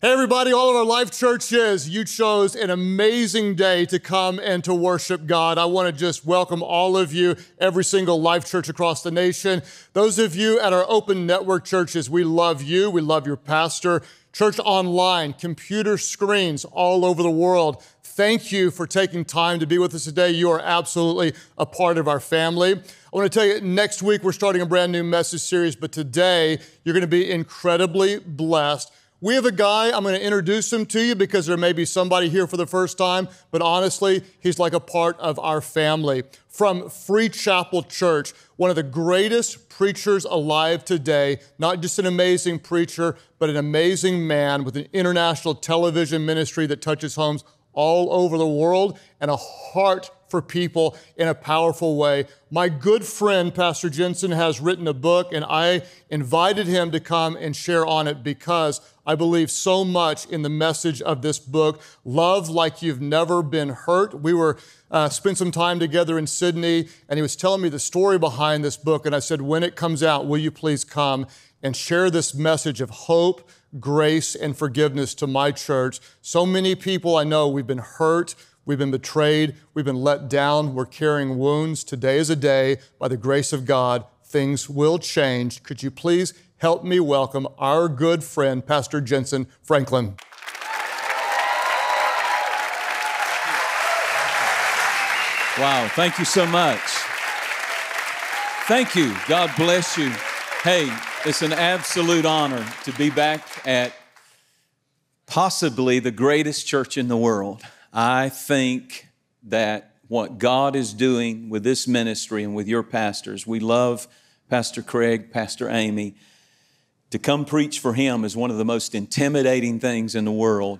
Hey, everybody, all of our life churches, you chose an amazing day to come and to worship God. I want to just welcome all of you, every single life church across the nation. Those of you at our open network churches, we love you. We love your pastor. Church online, computer screens all over the world. Thank you for taking time to be with us today. You are absolutely a part of our family. I want to tell you, next week we're starting a brand new message series, but today you're going to be incredibly blessed we have a guy, I'm going to introduce him to you because there may be somebody here for the first time, but honestly, he's like a part of our family. From Free Chapel Church, one of the greatest preachers alive today, not just an amazing preacher, but an amazing man with an international television ministry that touches homes all over the world and a heart for people in a powerful way. My good friend, Pastor Jentezen, has written a book, and I invited him to come and share on it because I believe so much in the message of this book Love Like You've Never Been Hurt. We were uh, spent some time together in Sydney, and he was telling me the story behind this book. And I said, When it comes out, will you please come and share this message of hope, grace, and forgiveness to my church? So many people I know, we've been hurt. We've been betrayed. We've been let down. We're carrying wounds. Today is a day, by the grace of God, things will change. Could you please help me welcome our good friend, Pastor Jentezen Franklin? Wow, thank you so much. Thank you. God bless you. Hey, it's an absolute honor to be back at possibly the greatest church in the world. I think that what God is doing with this ministry and with your pastors, we love Pastor Craig, Pastor Amy. To come preach for him is one of the most intimidating things in the world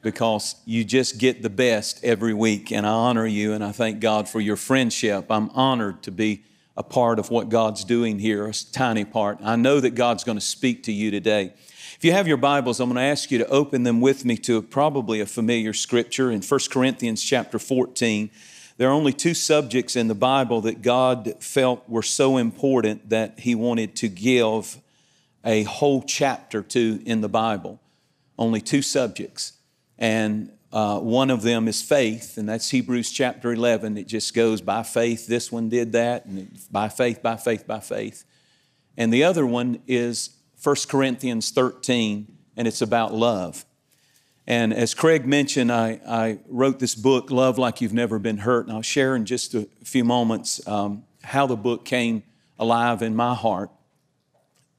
because you just get the best every week. And I honor you and I thank God for your friendship. I'm honored to be a part of what God's doing here, a tiny part. I know that God's going to speak to you today. If you have your Bibles, I'm going to ask you to open them with me to probably a familiar scripture in 1 Corinthians chapter 14. There are only two subjects in the Bible that God felt were so important that He wanted to give a whole chapter to in the Bible. Only two subjects. And uh, one of them is faith, and that's Hebrews chapter 11. It just goes by faith, this one did that, and by faith, by faith, by faith. And the other one is 1 Corinthians 13, and it's about love. And as Craig mentioned, I, I wrote this book, Love Like You've Never Been Hurt, and I'll share in just a few moments um, how the book came alive in my heart.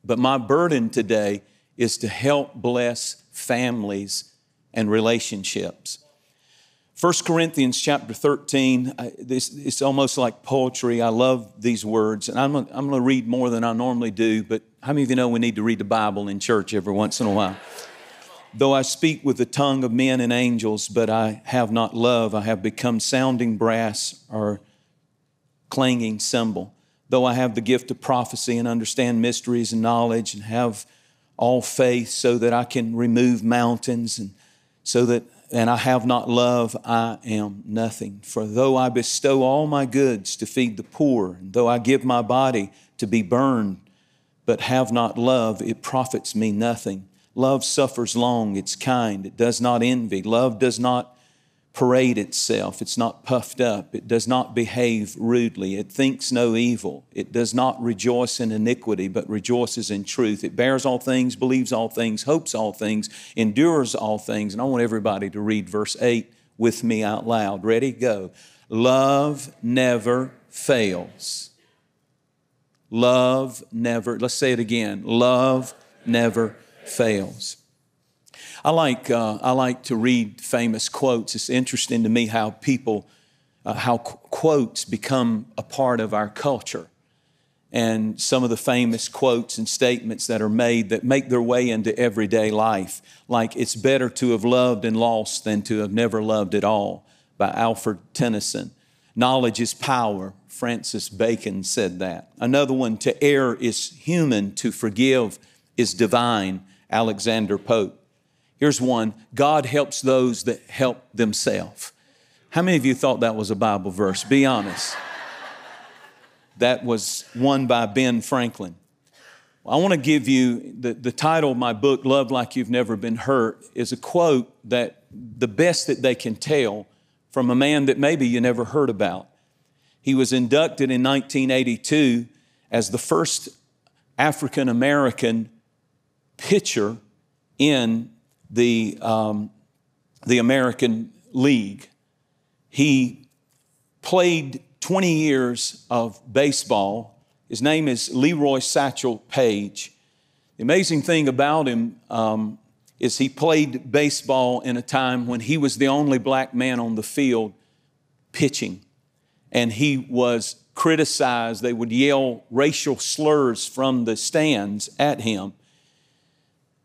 But my burden today is to help bless families and relationships. 1 Corinthians chapter 13, this, it's almost like poetry. I love these words, and I'm, I'm going to read more than I normally do, but how many of you know we need to read the Bible in church every once in a while? Though I speak with the tongue of men and angels, but I have not love, I have become sounding brass or clanging cymbal. Though I have the gift of prophecy and understand mysteries and knowledge and have all faith so that I can remove mountains and so that and I have not love, I am nothing. For though I bestow all my goods to feed the poor, and though I give my body to be burned, but have not love, it profits me nothing. Love suffers long, it's kind, it does not envy. Love does not parade itself, it's not puffed up, it does not behave rudely, it thinks no evil, it does not rejoice in iniquity, but rejoices in truth. It bears all things, believes all things, hopes all things, endures all things. And I want everybody to read verse 8 with me out loud. Ready? Go. Love never fails. Love never, let's say it again. Love never fails. I like, uh, I like to read famous quotes. It's interesting to me how people, uh, how qu- quotes become a part of our culture. And some of the famous quotes and statements that are made that make their way into everyday life, like it's better to have loved and lost than to have never loved at all, by Alfred Tennyson. Knowledge is power. Francis Bacon said that. Another one, to err is human, to forgive is divine. Alexander Pope. Here's one God helps those that help themselves. How many of you thought that was a Bible verse? Be honest. That was one by Ben Franklin. I want to give you the, the title of my book, Love Like You've Never Been Hurt, is a quote that the best that they can tell from a man that maybe you never heard about. He was inducted in 1982 as the first African American pitcher in the, um, the American League. He played 20 years of baseball his name is Leroy Satchel Paige. The amazing thing about him um, is he played baseball in a time when he was the only black man on the field pitching. And he was criticized. They would yell racial slurs from the stands at him.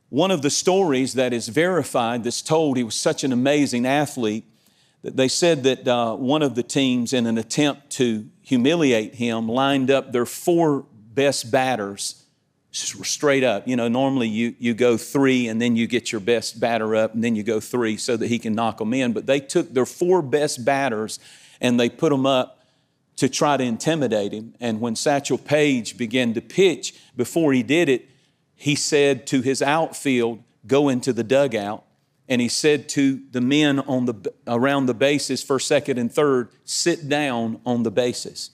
One of the stories that is verified that's told, he was such an amazing athlete, that they said that uh, one of the teams, in an attempt to humiliate him, lined up their four best batters straight up. You know, normally you, you go three and then you get your best batter up and then you go three so that he can knock them in. But they took their four best batters and they put them up to try to intimidate him. And when Satchel Paige began to pitch, before he did it, he said to his outfield, Go into the dugout and he said to the men on the, around the bases, first, second, and third, sit down on the bases.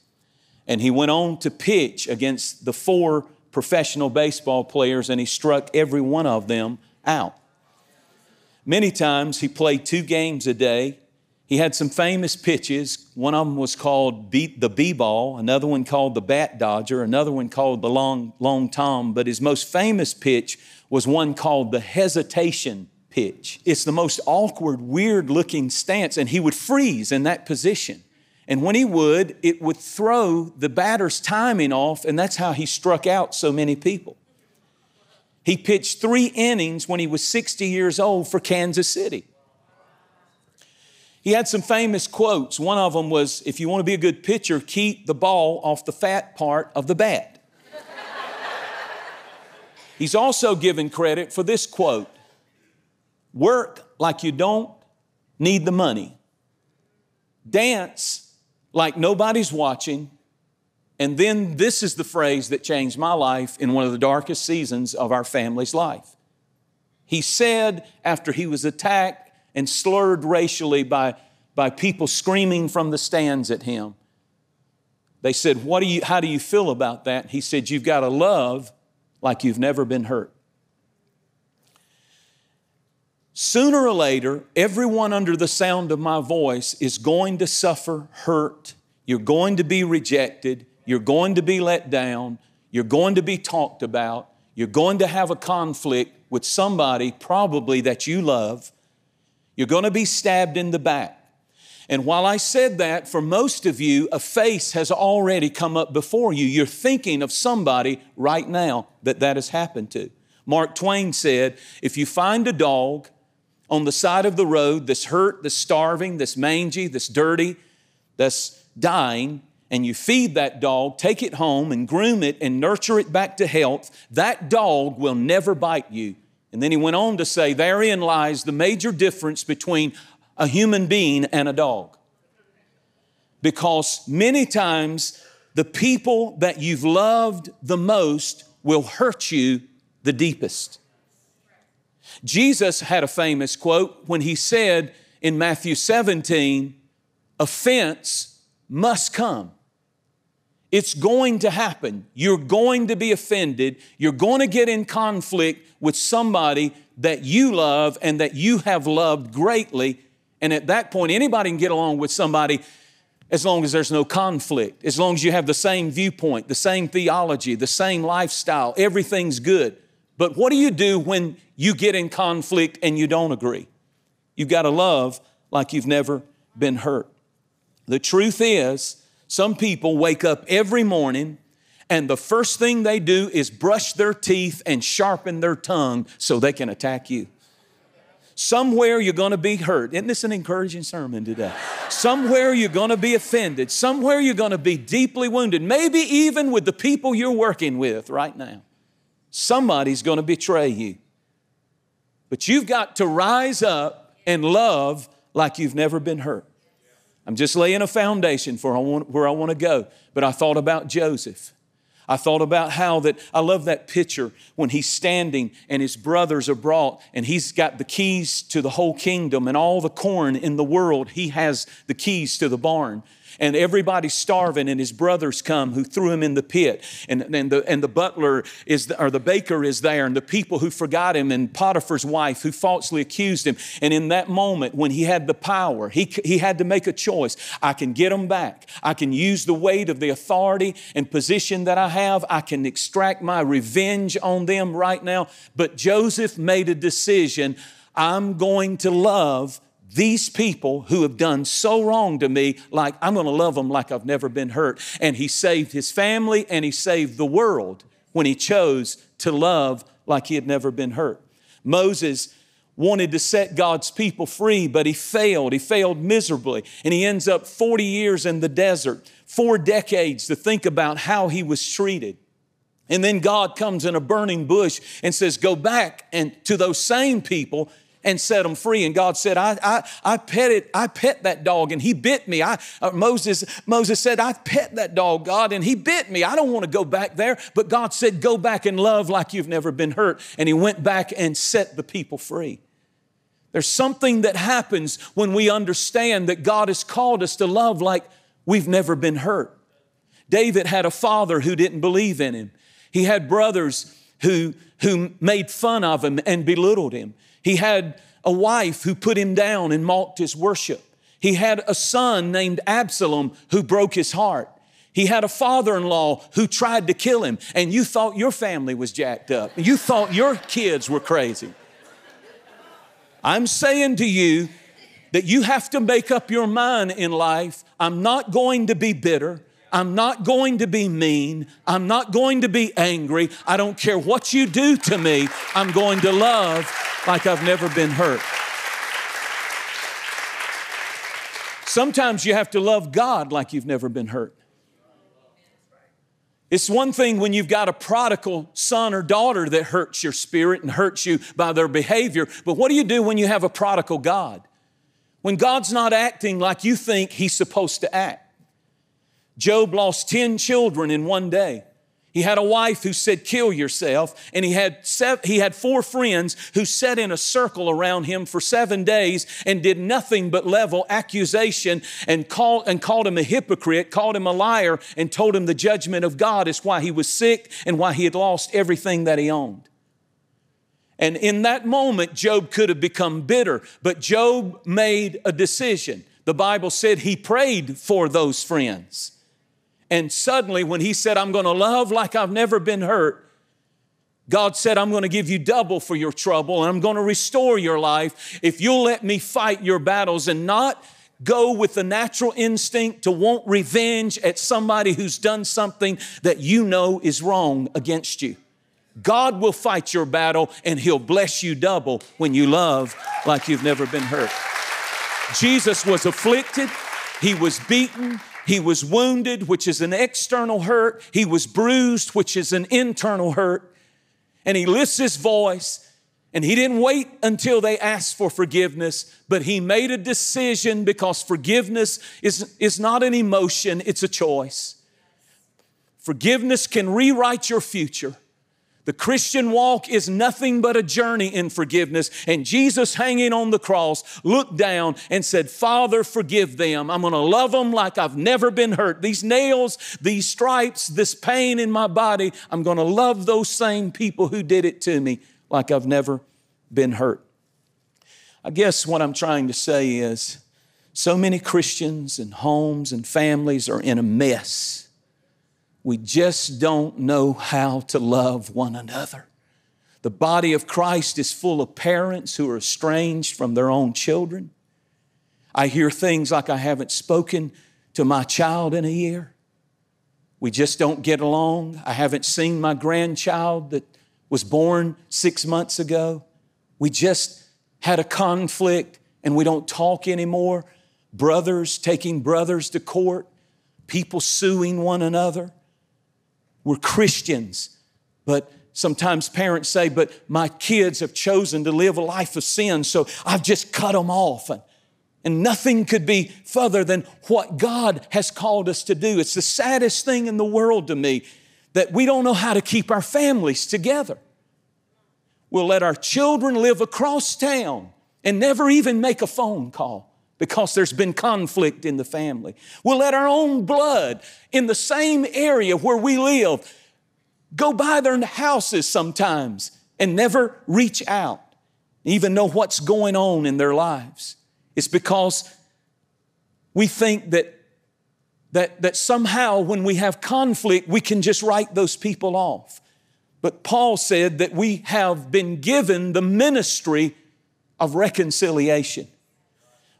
And he went on to pitch against the four professional baseball players, and he struck every one of them out. Many times he played two games a day. He had some famous pitches. One of them was called beat the B-ball, another one called the bat dodger, another one called the long, long tom. But his most famous pitch was one called the hesitation pitch. It's the most awkward, weird looking stance, and he would freeze in that position. And when he would, it would throw the batter's timing off, and that's how he struck out so many people. He pitched three innings when he was 60 years old for Kansas City. He had some famous quotes. One of them was If you want to be a good pitcher, keep the ball off the fat part of the bat. He's also given credit for this quote Work like you don't need the money. Dance like nobody's watching. And then this is the phrase that changed my life in one of the darkest seasons of our family's life. He said after he was attacked and slurred racially by, by people screaming from the stands at him, they said, what do you, How do you feel about that? He said, You've got to love like you've never been hurt. Sooner or later, everyone under the sound of my voice is going to suffer hurt. You're going to be rejected. You're going to be let down. You're going to be talked about. You're going to have a conflict with somebody, probably that you love. You're going to be stabbed in the back. And while I said that, for most of you, a face has already come up before you. You're thinking of somebody right now that that has happened to. Mark Twain said, If you find a dog on the side of the road that's hurt, that's starving, that's mangy, that's dirty, that's dying, and you feed that dog, take it home and groom it and nurture it back to health, that dog will never bite you. And then he went on to say, therein lies the major difference between a human being and a dog. Because many times the people that you've loved the most will hurt you the deepest. Jesus had a famous quote when he said in Matthew 17, offense must come. It's going to happen. You're going to be offended. You're going to get in conflict with somebody that you love and that you have loved greatly. And at that point, anybody can get along with somebody as long as there's no conflict, as long as you have the same viewpoint, the same theology, the same lifestyle, everything's good. But what do you do when you get in conflict and you don't agree? You've got to love like you've never been hurt. The truth is, some people wake up every morning and the first thing they do is brush their teeth and sharpen their tongue so they can attack you. Somewhere you're going to be hurt. Isn't this an encouraging sermon today? Somewhere you're going to be offended. Somewhere you're going to be deeply wounded. Maybe even with the people you're working with right now. Somebody's going to betray you. But you've got to rise up and love like you've never been hurt. I'm just laying a foundation for where I want to go. But I thought about Joseph. I thought about how that I love that picture when he's standing and his brothers are brought and he's got the keys to the whole kingdom and all the corn in the world. He has the keys to the barn and everybody's starving, and his brothers come who threw him in the pit, and, and, the, and the butler is, the, or the baker is there, and the people who forgot him, and Potiphar's wife who falsely accused him. And in that moment, when he had the power, he, he had to make a choice. I can get them back. I can use the weight of the authority and position that I have. I can extract my revenge on them right now. But Joseph made a decision. I'm going to love these people who have done so wrong to me, like I'm going to love them like I've never been hurt. And he saved his family and he saved the world when he chose to love like he had never been hurt. Moses wanted to set God's people free, but he failed. He failed miserably. And he ends up 40 years in the desert, four decades to think about how he was treated. And then God comes in a burning bush and says, Go back and to those same people and set them free. And God said, I, I, I petted, I pet that dog and he bit me. I, uh, Moses, Moses said, I pet that dog, God, and he bit me. I don't want to go back there. But God said, go back and love like you've never been hurt. And he went back and set the people free. There's something that happens when we understand that God has called us to love like we've never been hurt. David had a father who didn't believe in him. He had brothers who, who made fun of him and belittled him. He had a wife who put him down and mocked his worship. He had a son named Absalom who broke his heart. He had a father in law who tried to kill him, and you thought your family was jacked up. You thought your kids were crazy. I'm saying to you that you have to make up your mind in life I'm not going to be bitter. I'm not going to be mean. I'm not going to be angry. I don't care what you do to me. I'm going to love like I've never been hurt. Sometimes you have to love God like you've never been hurt. It's one thing when you've got a prodigal son or daughter that hurts your spirit and hurts you by their behavior, but what do you do when you have a prodigal God? When God's not acting like you think He's supposed to act. Job lost 10 children in one day. He had a wife who said, Kill yourself. And he had, he had four friends who sat in a circle around him for seven days and did nothing but level accusation and, call, and called him a hypocrite, called him a liar, and told him the judgment of God is why he was sick and why he had lost everything that he owned. And in that moment, Job could have become bitter, but Job made a decision. The Bible said he prayed for those friends. And suddenly, when he said, I'm going to love like I've never been hurt, God said, I'm going to give you double for your trouble and I'm going to restore your life if you'll let me fight your battles and not go with the natural instinct to want revenge at somebody who's done something that you know is wrong against you. God will fight your battle and He'll bless you double when you love like you've never been hurt. Jesus was afflicted, He was beaten, he was wounded, which is an external hurt. He was bruised, which is an internal hurt. And he lifts his voice, and he didn't wait until they asked for forgiveness, but he made a decision because forgiveness is, is not an emotion, it's a choice. Forgiveness can rewrite your future. The Christian walk is nothing but a journey in forgiveness. And Jesus, hanging on the cross, looked down and said, Father, forgive them. I'm going to love them like I've never been hurt. These nails, these stripes, this pain in my body, I'm going to love those same people who did it to me like I've never been hurt. I guess what I'm trying to say is so many Christians and homes and families are in a mess we just don't know how to love one another. The body of Christ is full of parents who are estranged from their own children. I hear things like, I haven't spoken to my child in a year. We just don't get along. I haven't seen my grandchild that was born six months ago. We just had a conflict and we don't talk anymore. Brothers taking brothers to court, people suing one another. We're Christians, but sometimes parents say, but my kids have chosen to live a life of sin, so I've just cut them off. And, and nothing could be further than what God has called us to do. It's the saddest thing in the world to me that we don't know how to keep our families together. We'll let our children live across town and never even make a phone call because there's been conflict in the family. We'll let our own blood in the same area where we live go by their houses sometimes and never reach out, even know what's going on in their lives. It's because we think that, that, that somehow when we have conflict, we can just write those people off. But Paul said that we have been given the ministry of reconciliation.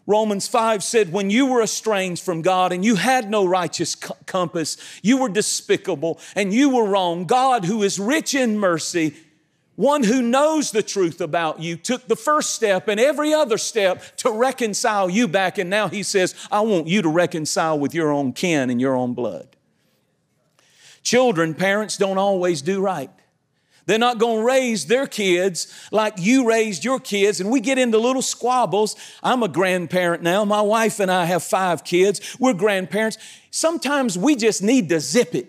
Romans 5 said, When you were estranged from God and you had no righteous compass, you were despicable and you were wrong, God, who is rich in mercy, one who knows the truth about you, took the first step and every other step to reconcile you back. And now he says, I want you to reconcile with your own kin and your own blood. Children, parents don't always do right. They're not going to raise their kids like you raised your kids. And we get into little squabbles. I'm a grandparent now. My wife and I have five kids. We're grandparents. Sometimes we just need to zip it.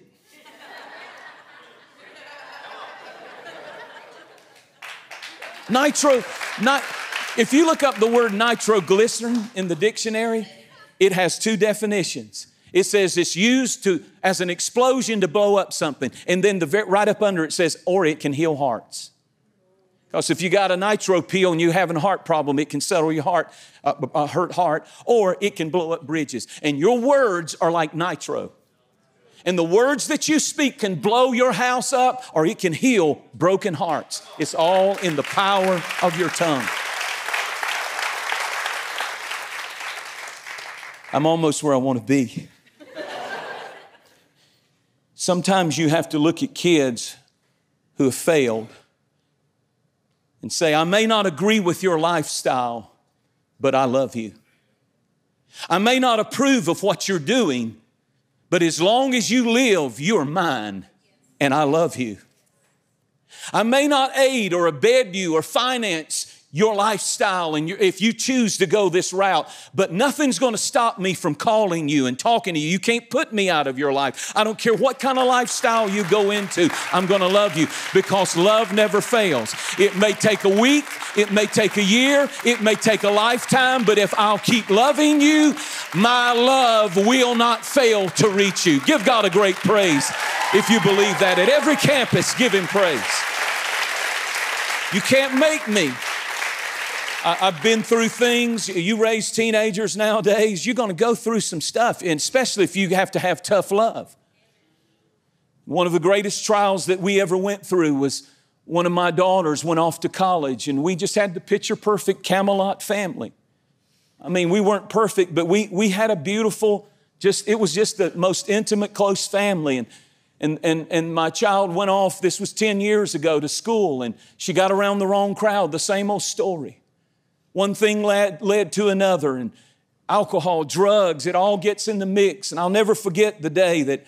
Nitro, not, if you look up the word nitroglycerin in the dictionary, it has two definitions. It says it's used to, as an explosion to blow up something. And then the, right up under it says, or it can heal hearts. Because if you got a nitro peel and you have a heart problem, it can settle your heart, uh, a hurt heart, or it can blow up bridges. And your words are like nitro. And the words that you speak can blow your house up or it can heal broken hearts. It's all in the power of your tongue. I'm almost where I want to be. Sometimes you have to look at kids who have failed and say, I may not agree with your lifestyle, but I love you. I may not approve of what you're doing, but as long as you live, you're mine and I love you. I may not aid or abet you or finance your lifestyle and your, if you choose to go this route. But nothing's going to stop me from calling you and talking to you. You can't put me out of your life. I don't care what kind of lifestyle you go into, I'm going to love you because love never fails. It may take a week, it may take a year, it may take a lifetime, but if I'll keep loving you, my love will not fail to reach you. Give God a great praise if you believe that. At every campus, give Him praise. You can't make me. I, have been through things. You raise teenagers nowadays, you're going to go through some stuff, and especially if you have to have tough love. One of the greatest trials that we ever went through was one of my daughters went off to college, and we just had the picture perfect Camelot family. I mean, we weren't perfect, but we, we had a beautiful, just, it was just the most intimate, close family. And, and, and, and my child went off, this was 10 years ago, to school, and she got around the wrong crowd, the same old story. One thing led, led to another, and alcohol, drugs, it all gets in the mix. And I'll never forget the day that it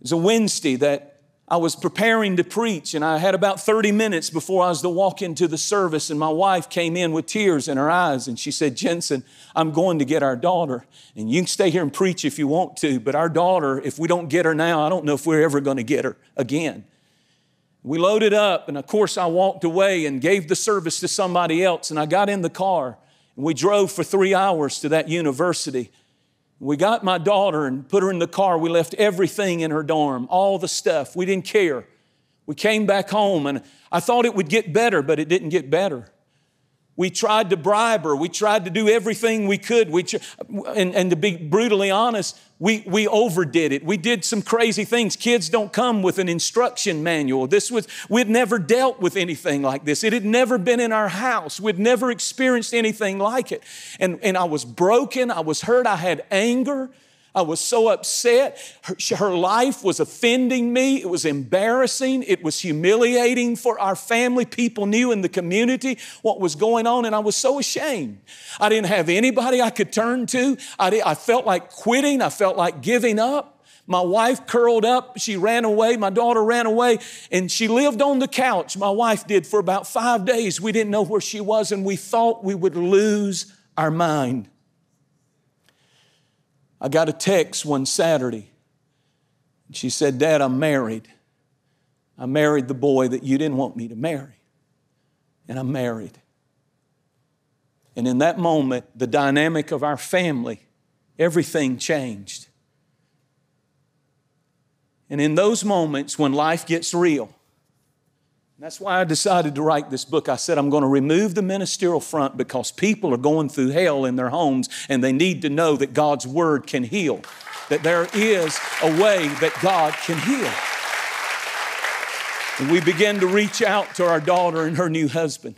was a Wednesday that I was preparing to preach, and I had about 30 minutes before I was to walk into the service, and my wife came in with tears in her eyes, and she said, Jentezen, I'm going to get our daughter, and you can stay here and preach if you want to, but our daughter, if we don't get her now, I don't know if we're ever going to get her again. We loaded up, and of course, I walked away and gave the service to somebody else. And I got in the car, and we drove for three hours to that university. We got my daughter and put her in the car. We left everything in her dorm, all the stuff. We didn't care. We came back home, and I thought it would get better, but it didn't get better. We tried to bribe her. We tried to do everything we could. We, and, and to be brutally honest, we, we overdid it. We did some crazy things. Kids don't come with an instruction manual. This was, we'd never dealt with anything like this. It had never been in our house. We'd never experienced anything like it. And, and I was broken. I was hurt. I had anger. I was so upset. Her, her, life was offending me. It was embarrassing. It was humiliating for our family. People knew in the community what was going on, and I was so ashamed. I didn't have anybody I could turn to. I, I felt like quitting. I felt like giving up. My wife curled up. She ran away. My daughter ran away, and she lived on the couch. My wife did for about five days. We didn't know where she was, and we thought we would lose our mind. I got a text one Saturday. She said, Dad, I'm married. I married the boy that you didn't want me to marry. And I'm married. And in that moment, the dynamic of our family, everything changed. And in those moments when life gets real, that's why I decided to write this book. I said, I'm going to remove the ministerial front because people are going through hell in their homes and they need to know that God's Word can heal, that there is a way that God can heal. And we began to reach out to our daughter and her new husband.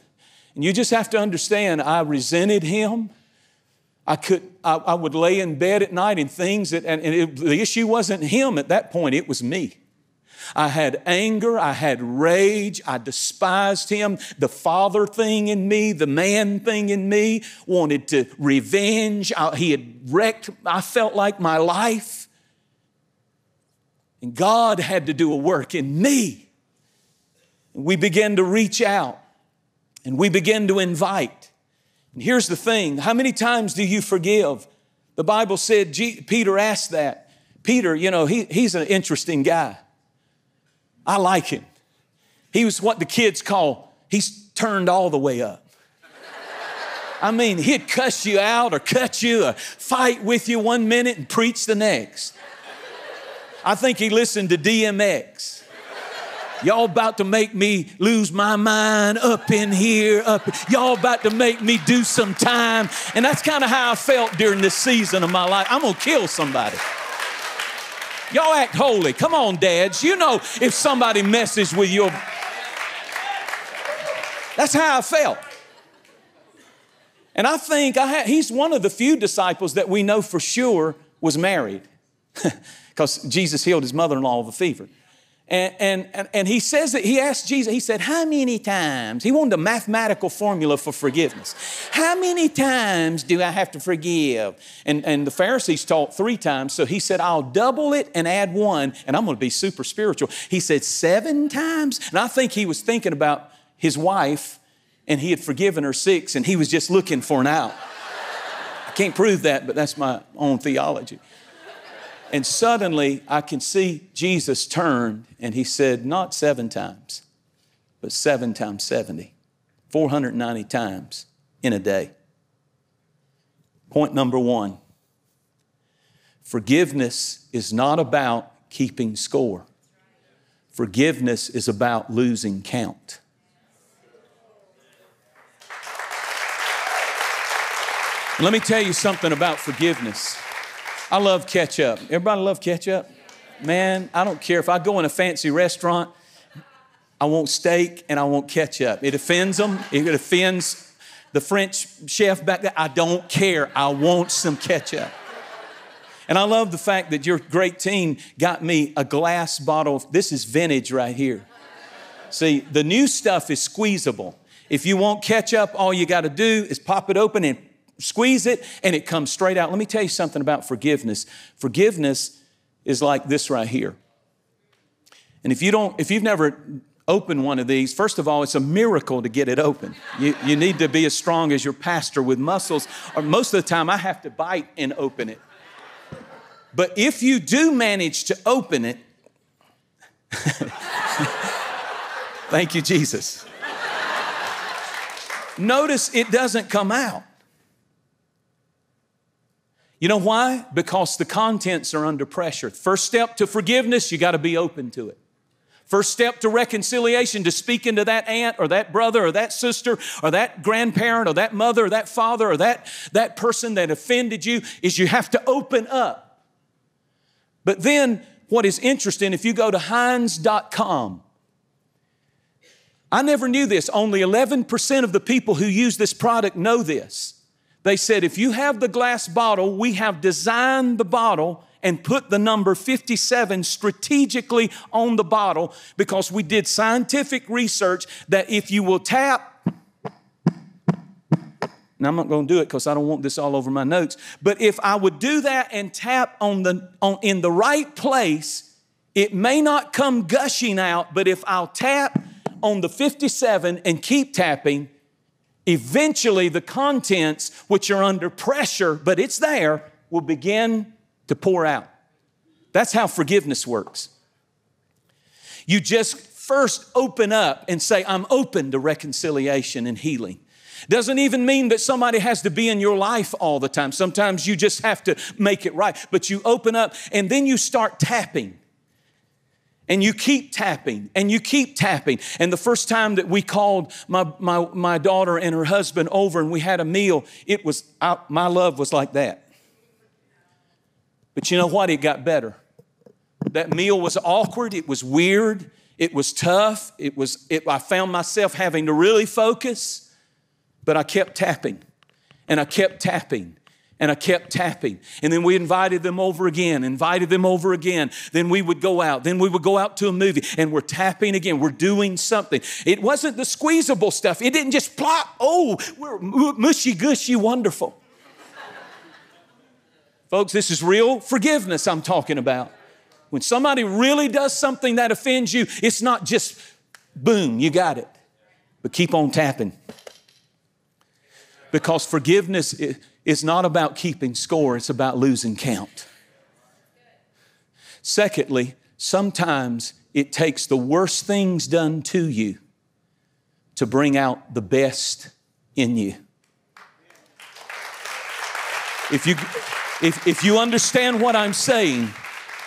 And you just have to understand, I resented him. I could, I, I would lay in bed at night and things that, and, and it, the issue wasn't him at that point, it was me. I had anger, I had rage, I despised him. The father thing in me, the man thing in me wanted to revenge. I, he had wrecked, I felt like my life. And God had to do a work in me. And We began to reach out and we began to invite. And here's the thing how many times do you forgive? The Bible said, Peter asked that. Peter, you know, he, he's an interesting guy. I like him. He was what the kids call, he's turned all the way up. I mean, he'd cuss you out or cut you or fight with you one minute and preach the next. I think he listened to DMX. Y'all about to make me lose my mind up in here, up. Y'all about to make me do some time. And that's kind of how I felt during this season of my life. I'm gonna kill somebody. Y'all act holy. Come on, dads. You know if somebody messes with your. That's how I felt. And I think I had, he's one of the few disciples that we know for sure was married because Jesus healed his mother in law of a fever. And, and, and he says that he asked Jesus, he said, How many times? He wanted a mathematical formula for forgiveness. How many times do I have to forgive? And, and the Pharisees taught three times, so he said, I'll double it and add one, and I'm gonna be super spiritual. He said, Seven times? And I think he was thinking about his wife, and he had forgiven her six, and he was just looking for an out. I can't prove that, but that's my own theology. And suddenly I can see Jesus turned and he said, Not seven times, but seven times 70, 490 times in a day. Point number one forgiveness is not about keeping score, forgiveness is about losing count. Let me tell you something about forgiveness. I love ketchup. Everybody love ketchup? Man, I don't care if I go in a fancy restaurant, I want steak and I want ketchup. It offends them. It offends the French chef back there. I don't care. I want some ketchup. And I love the fact that your great team got me a glass bottle. Of, this is vintage right here. See, the new stuff is squeezable. If you want ketchup, all you got to do is pop it open and squeeze it and it comes straight out. Let me tell you something about forgiveness. Forgiveness is like this right here. And if you don't, if you've never opened one of these, first of all, it's a miracle to get it open. You, you need to be as strong as your pastor with muscles, or most of the time I have to bite and open it. But if you do manage to open it, thank you, Jesus. Notice it doesn't come out. You know why? Because the contents are under pressure. First step to forgiveness, you got to be open to it. First step to reconciliation, to speak into that aunt or that brother or that sister or that grandparent or that mother or that father or that, that person that offended you, is you have to open up. But then, what is interesting, if you go to Heinz.com, I never knew this. Only 11% of the people who use this product know this. They said, if you have the glass bottle, we have designed the bottle and put the number 57 strategically on the bottle because we did scientific research that if you will tap, now I'm not going to do it because I don't want this all over my notes, but if I would do that and tap on the on, in the right place, it may not come gushing out, but if I'll tap on the 57 and keep tapping, eventually the contents, which are under pressure, but it's there, will begin to pour out. That's how forgiveness works. You just first open up and say, I'm open to reconciliation and healing. Doesn't even mean that somebody has to be in your life all the time. Sometimes you just have to make it right. But you open up and then you start tapping. And you keep tapping and you keep tapping. And the first time that we called my, my, my daughter and her husband over and we had a meal, it was, I, my love was like that. But you know what? It got better. That meal was awkward, it was weird, it was tough. It was, it, I found myself having to really focus. But I kept tapping and I kept tapping and I kept tapping. And then we invited them over again, invited them over again. Then we would go out. Then we would go out to a movie and we're tapping again. We're doing something. It wasn't the squeezable stuff. It didn't just plop, oh, we're mushy gushy wonderful. Folks, this is real forgiveness I'm talking about. When somebody really does something that offends you, it's not just boom, you got it. But keep on tapping because forgiveness is not about keeping score, it's about losing count. Secondly, sometimes it takes the worst things done to you to bring out the best in you. If you, if, if you understand what I'm saying,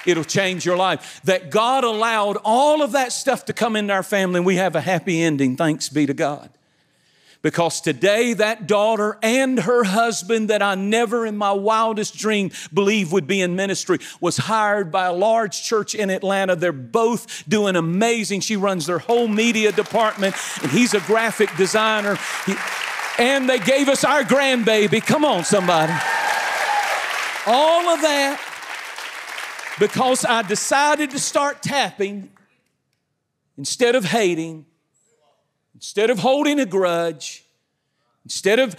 it'll change your life. That God allowed all of that stuff to come into our family and we have a happy ending, thanks be to God. Because today, that daughter and her husband, that I never in my wildest dream believed would be in ministry, was hired by a large church in Atlanta. They're both doing amazing. She runs their whole media department, and he's a graphic designer. He, and they gave us our grandbaby. Come on, somebody. All of that because I decided to start tapping instead of hating Instead of holding a grudge, instead of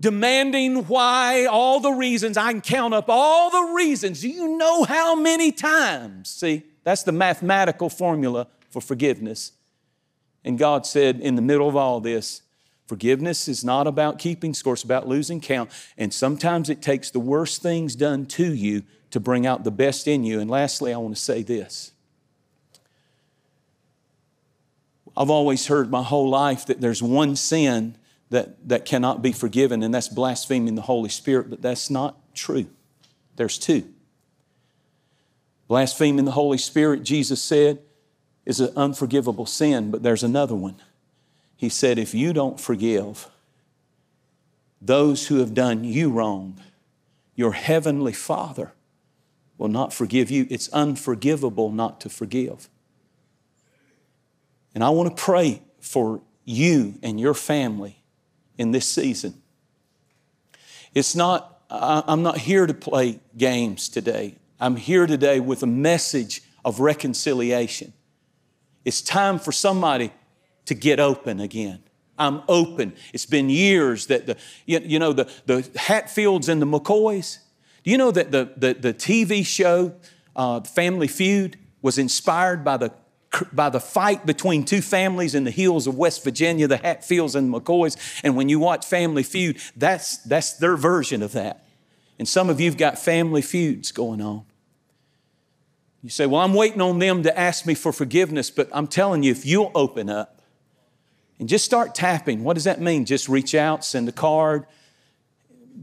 demanding why, all the reasons, I can count up all the reasons. Do you know how many times? See, that's the mathematical formula for forgiveness. And God said, in the middle of all this, forgiveness is not about keeping score, it's about losing count. And sometimes it takes the worst things done to you to bring out the best in you. And lastly, I want to say this I've always heard my whole life that there's one sin that, that cannot be forgiven, and that's blaspheming the Holy Spirit, but that's not true. There's two. Blaspheming the Holy Spirit, Jesus said, is an unforgivable sin, but there's another one. He said, if you don't forgive those who have done you wrong, your heavenly Father will not forgive you. It's unforgivable not to forgive. And I want to pray for you and your family in this season. It's not, I'm not here to play games today. I'm here today with a message of reconciliation. It's time for somebody to get open again. I'm open. It's been years that the, you know, the, the Hatfields and the McCoys, do you know that the, the, the TV show, uh, Family Feud, was inspired by the by the fight between two families in the hills of West Virginia, the Hatfields and the McCoys. And when you watch Family Feud, that's, that's their version of that. And some of you've got family feuds going on. You say, Well, I'm waiting on them to ask me for forgiveness, but I'm telling you, if you'll open up and just start tapping, what does that mean? Just reach out, send a card,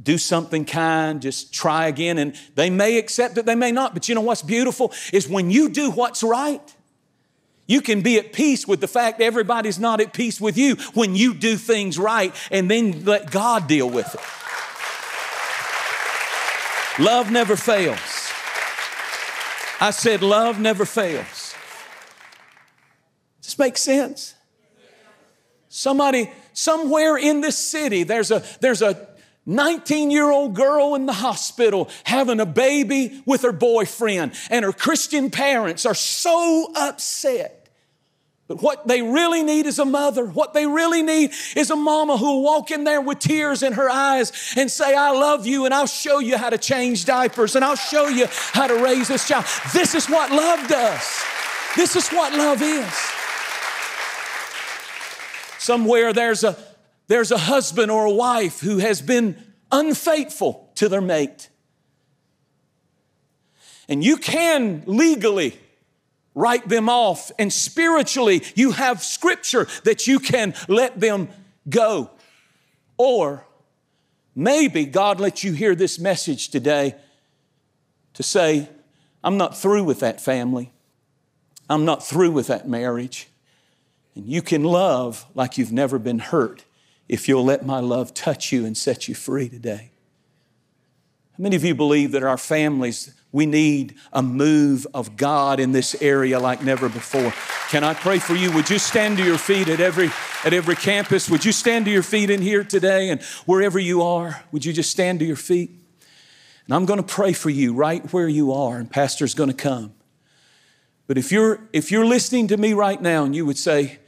do something kind, just try again. And they may accept it, they may not. But you know what's beautiful is when you do what's right, you can be at peace with the fact everybody's not at peace with you when you do things right and then let God deal with it. Love never fails. I said, love never fails. Does this make sense? Somebody, somewhere in this city, there's a, there's a 19 year old girl in the hospital having a baby with her boyfriend, and her Christian parents are so upset but what they really need is a mother. What they really need is a mama who will walk in there with tears in her eyes and say, I love you, and I'll show you how to change diapers, and I'll show you how to raise this child. This is what love does. This is what love is. Somewhere there's a, there's a husband or a wife who has been unfaithful to their mate. And you can legally write them off. And spiritually, you have scripture that you can let them go. Or maybe God lets you hear this message today to say, I'm not through with that family. I'm not through with that marriage. And you can love like you've never been hurt if you'll let my love touch you and set you free today. How many of you believe that our families, we need a move of God in this area like never before? Can I pray for you? Would you stand to your feet at every, at every campus? Would you stand to your feet in here today and wherever you are? Would you just stand to your feet? And I'm going to pray for you right where you are, and Pastor's going to come. But if you're, if you're listening to me right now and you would say,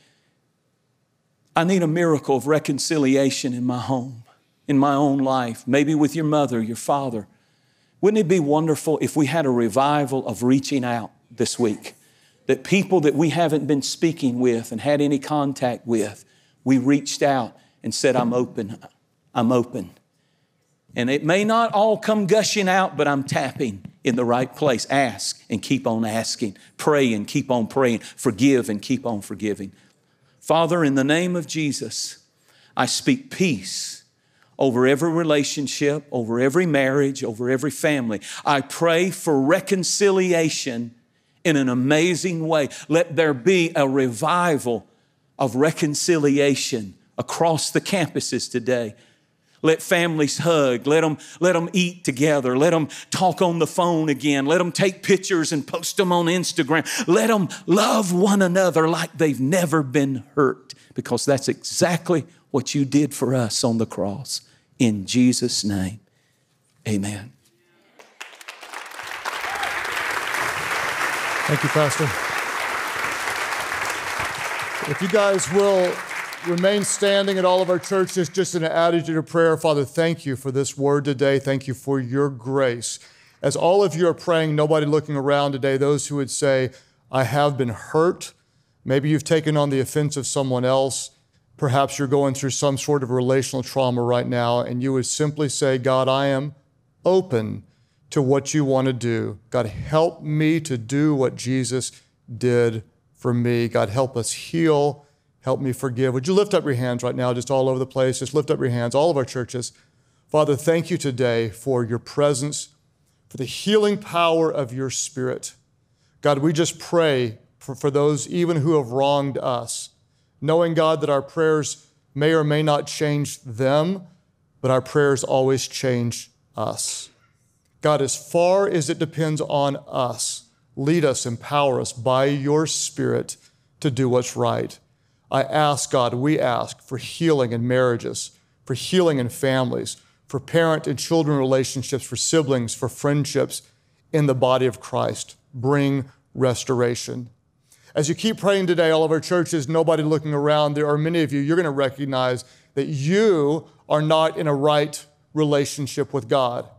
I need a miracle of reconciliation in my home, in my own life, maybe with your mother, your father, wouldn't it be wonderful if we had a revival of reaching out this week? That people that we haven't been speaking with and had any contact with, we reached out and said, I'm open. I'm open. And it may not all come gushing out, but I'm tapping in the right place. Ask and keep on asking. Pray and keep on praying. Forgive and keep on forgiving. Father, in the name of Jesus, I speak peace over every relationship, over every marriage, over every family. I pray for reconciliation in an amazing way. Let there be a revival of reconciliation across the campuses today. Let families hug. Let them, let them eat together. Let them talk on the phone again. Let them take pictures and post them on Instagram. Let them love one another like they've never been hurt because that's exactly what you did for us on the cross. In Jesus' name, amen. Thank you, Pastor. If you guys will remain standing at all of our churches, just in an attitude of prayer. Father, thank you for this word today. Thank you for your grace. As all of you are praying, nobody looking around today, those who would say, I have been hurt. Maybe you've taken on the offense of someone else. Perhaps you're going through some sort of relational trauma right now, and you would simply say, God, I am open to what you want to do. God, help me to do what Jesus did for me. God, help us heal Help me forgive. Would you lift up your hands right now, just all over the place? Just lift up your hands, all of our churches. Father, thank you today for your presence, for the healing power of your spirit. God, we just pray for, for those even who have wronged us, knowing, God, that our prayers may or may not change them, but our prayers always change us. God, as far as it depends on us, lead us, empower us by your Spirit to do what's right. I ask God, we ask for healing in marriages, for healing in families, for parent and children relationships, for siblings, for friendships in the body of Christ. Bring restoration. As you keep praying today, all of our churches, nobody looking around, there are many of you, you're going to recognize that you are not in a right relationship with God.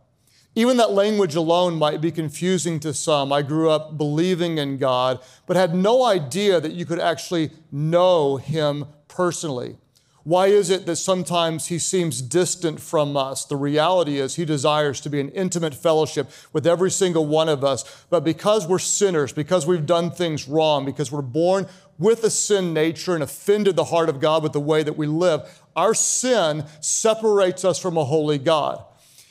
Even that language alone might be confusing to some. I grew up believing in God, but had no idea that you could actually know Him personally. Why is it that sometimes He seems distant from us? The reality is He desires to be in intimate fellowship with every single one of us. But because we're sinners, because we've done things wrong, because we're born with a sin nature and offended the heart of God with the way that we live, our sin separates us from a holy God.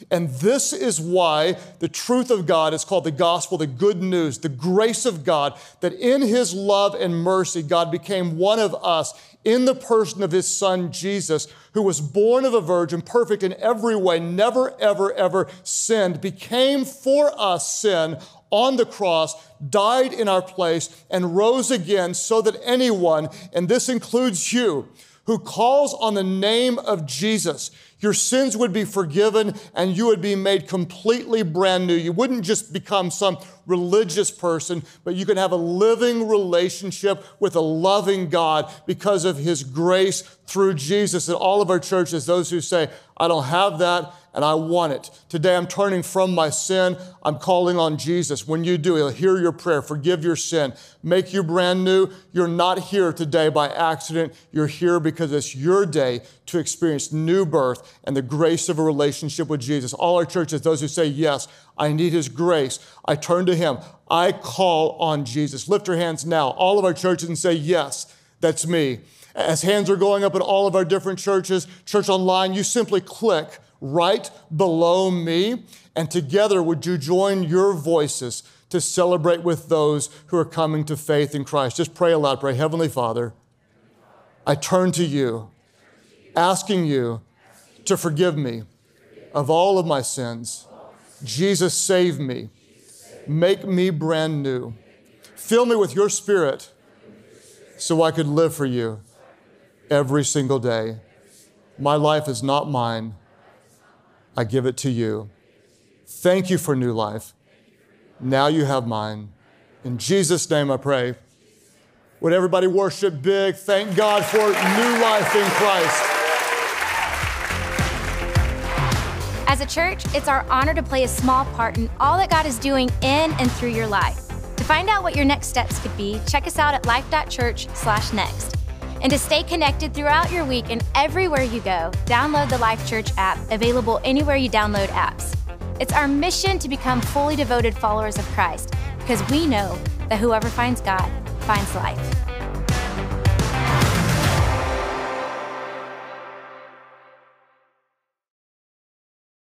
And this is why the truth of God is called the gospel, the good news, the grace of God, that in his love and mercy, God became one of us in the person of his son Jesus, who was born of a virgin, perfect in every way, never, ever, ever sinned, became for us sin on the cross, died in our place, and rose again so that anyone, and this includes you, who calls on the name of Jesus, your sins would be forgiven and you would be made completely brand new. You wouldn't just become some religious person, but you can have a living relationship with a loving God because of his grace through Jesus. And all of our churches, those who say, I don't have that, and I want it. Today I'm turning from my sin. I'm calling on Jesus. When you do, He'll hear your prayer, forgive your sin, make you brand new. You're not here today by accident. You're here because it's your day to experience new birth and the grace of a relationship with Jesus. All our churches, those who say, Yes, I need His grace, I turn to Him. I call on Jesus. Lift your hands now, all of our churches, and say, Yes, that's me. As hands are going up in all of our different churches, church online, you simply click right below me, and together would you join your voices to celebrate with those who are coming to faith in Christ? Just pray aloud. Pray, Heavenly Father, I turn to you, asking you to forgive me of all of my sins. Jesus, save me. Make me brand new. Fill me with your spirit so I could live for you every single day. My life is not mine. I give it to you. Thank you for new life. Now you have mine. In Jesus' name I pray. Would everybody worship big? Thank God for new life in Christ. As a church, it's our honor to play a small part in all that God is doing in and through your life. To find out what your next steps could be, check us out at life.church/next. And to stay connected throughout your week and everywhere you go, download the Life Church app, available anywhere you download apps. It's our mission to become fully devoted followers of Christ because we know that whoever finds God finds life.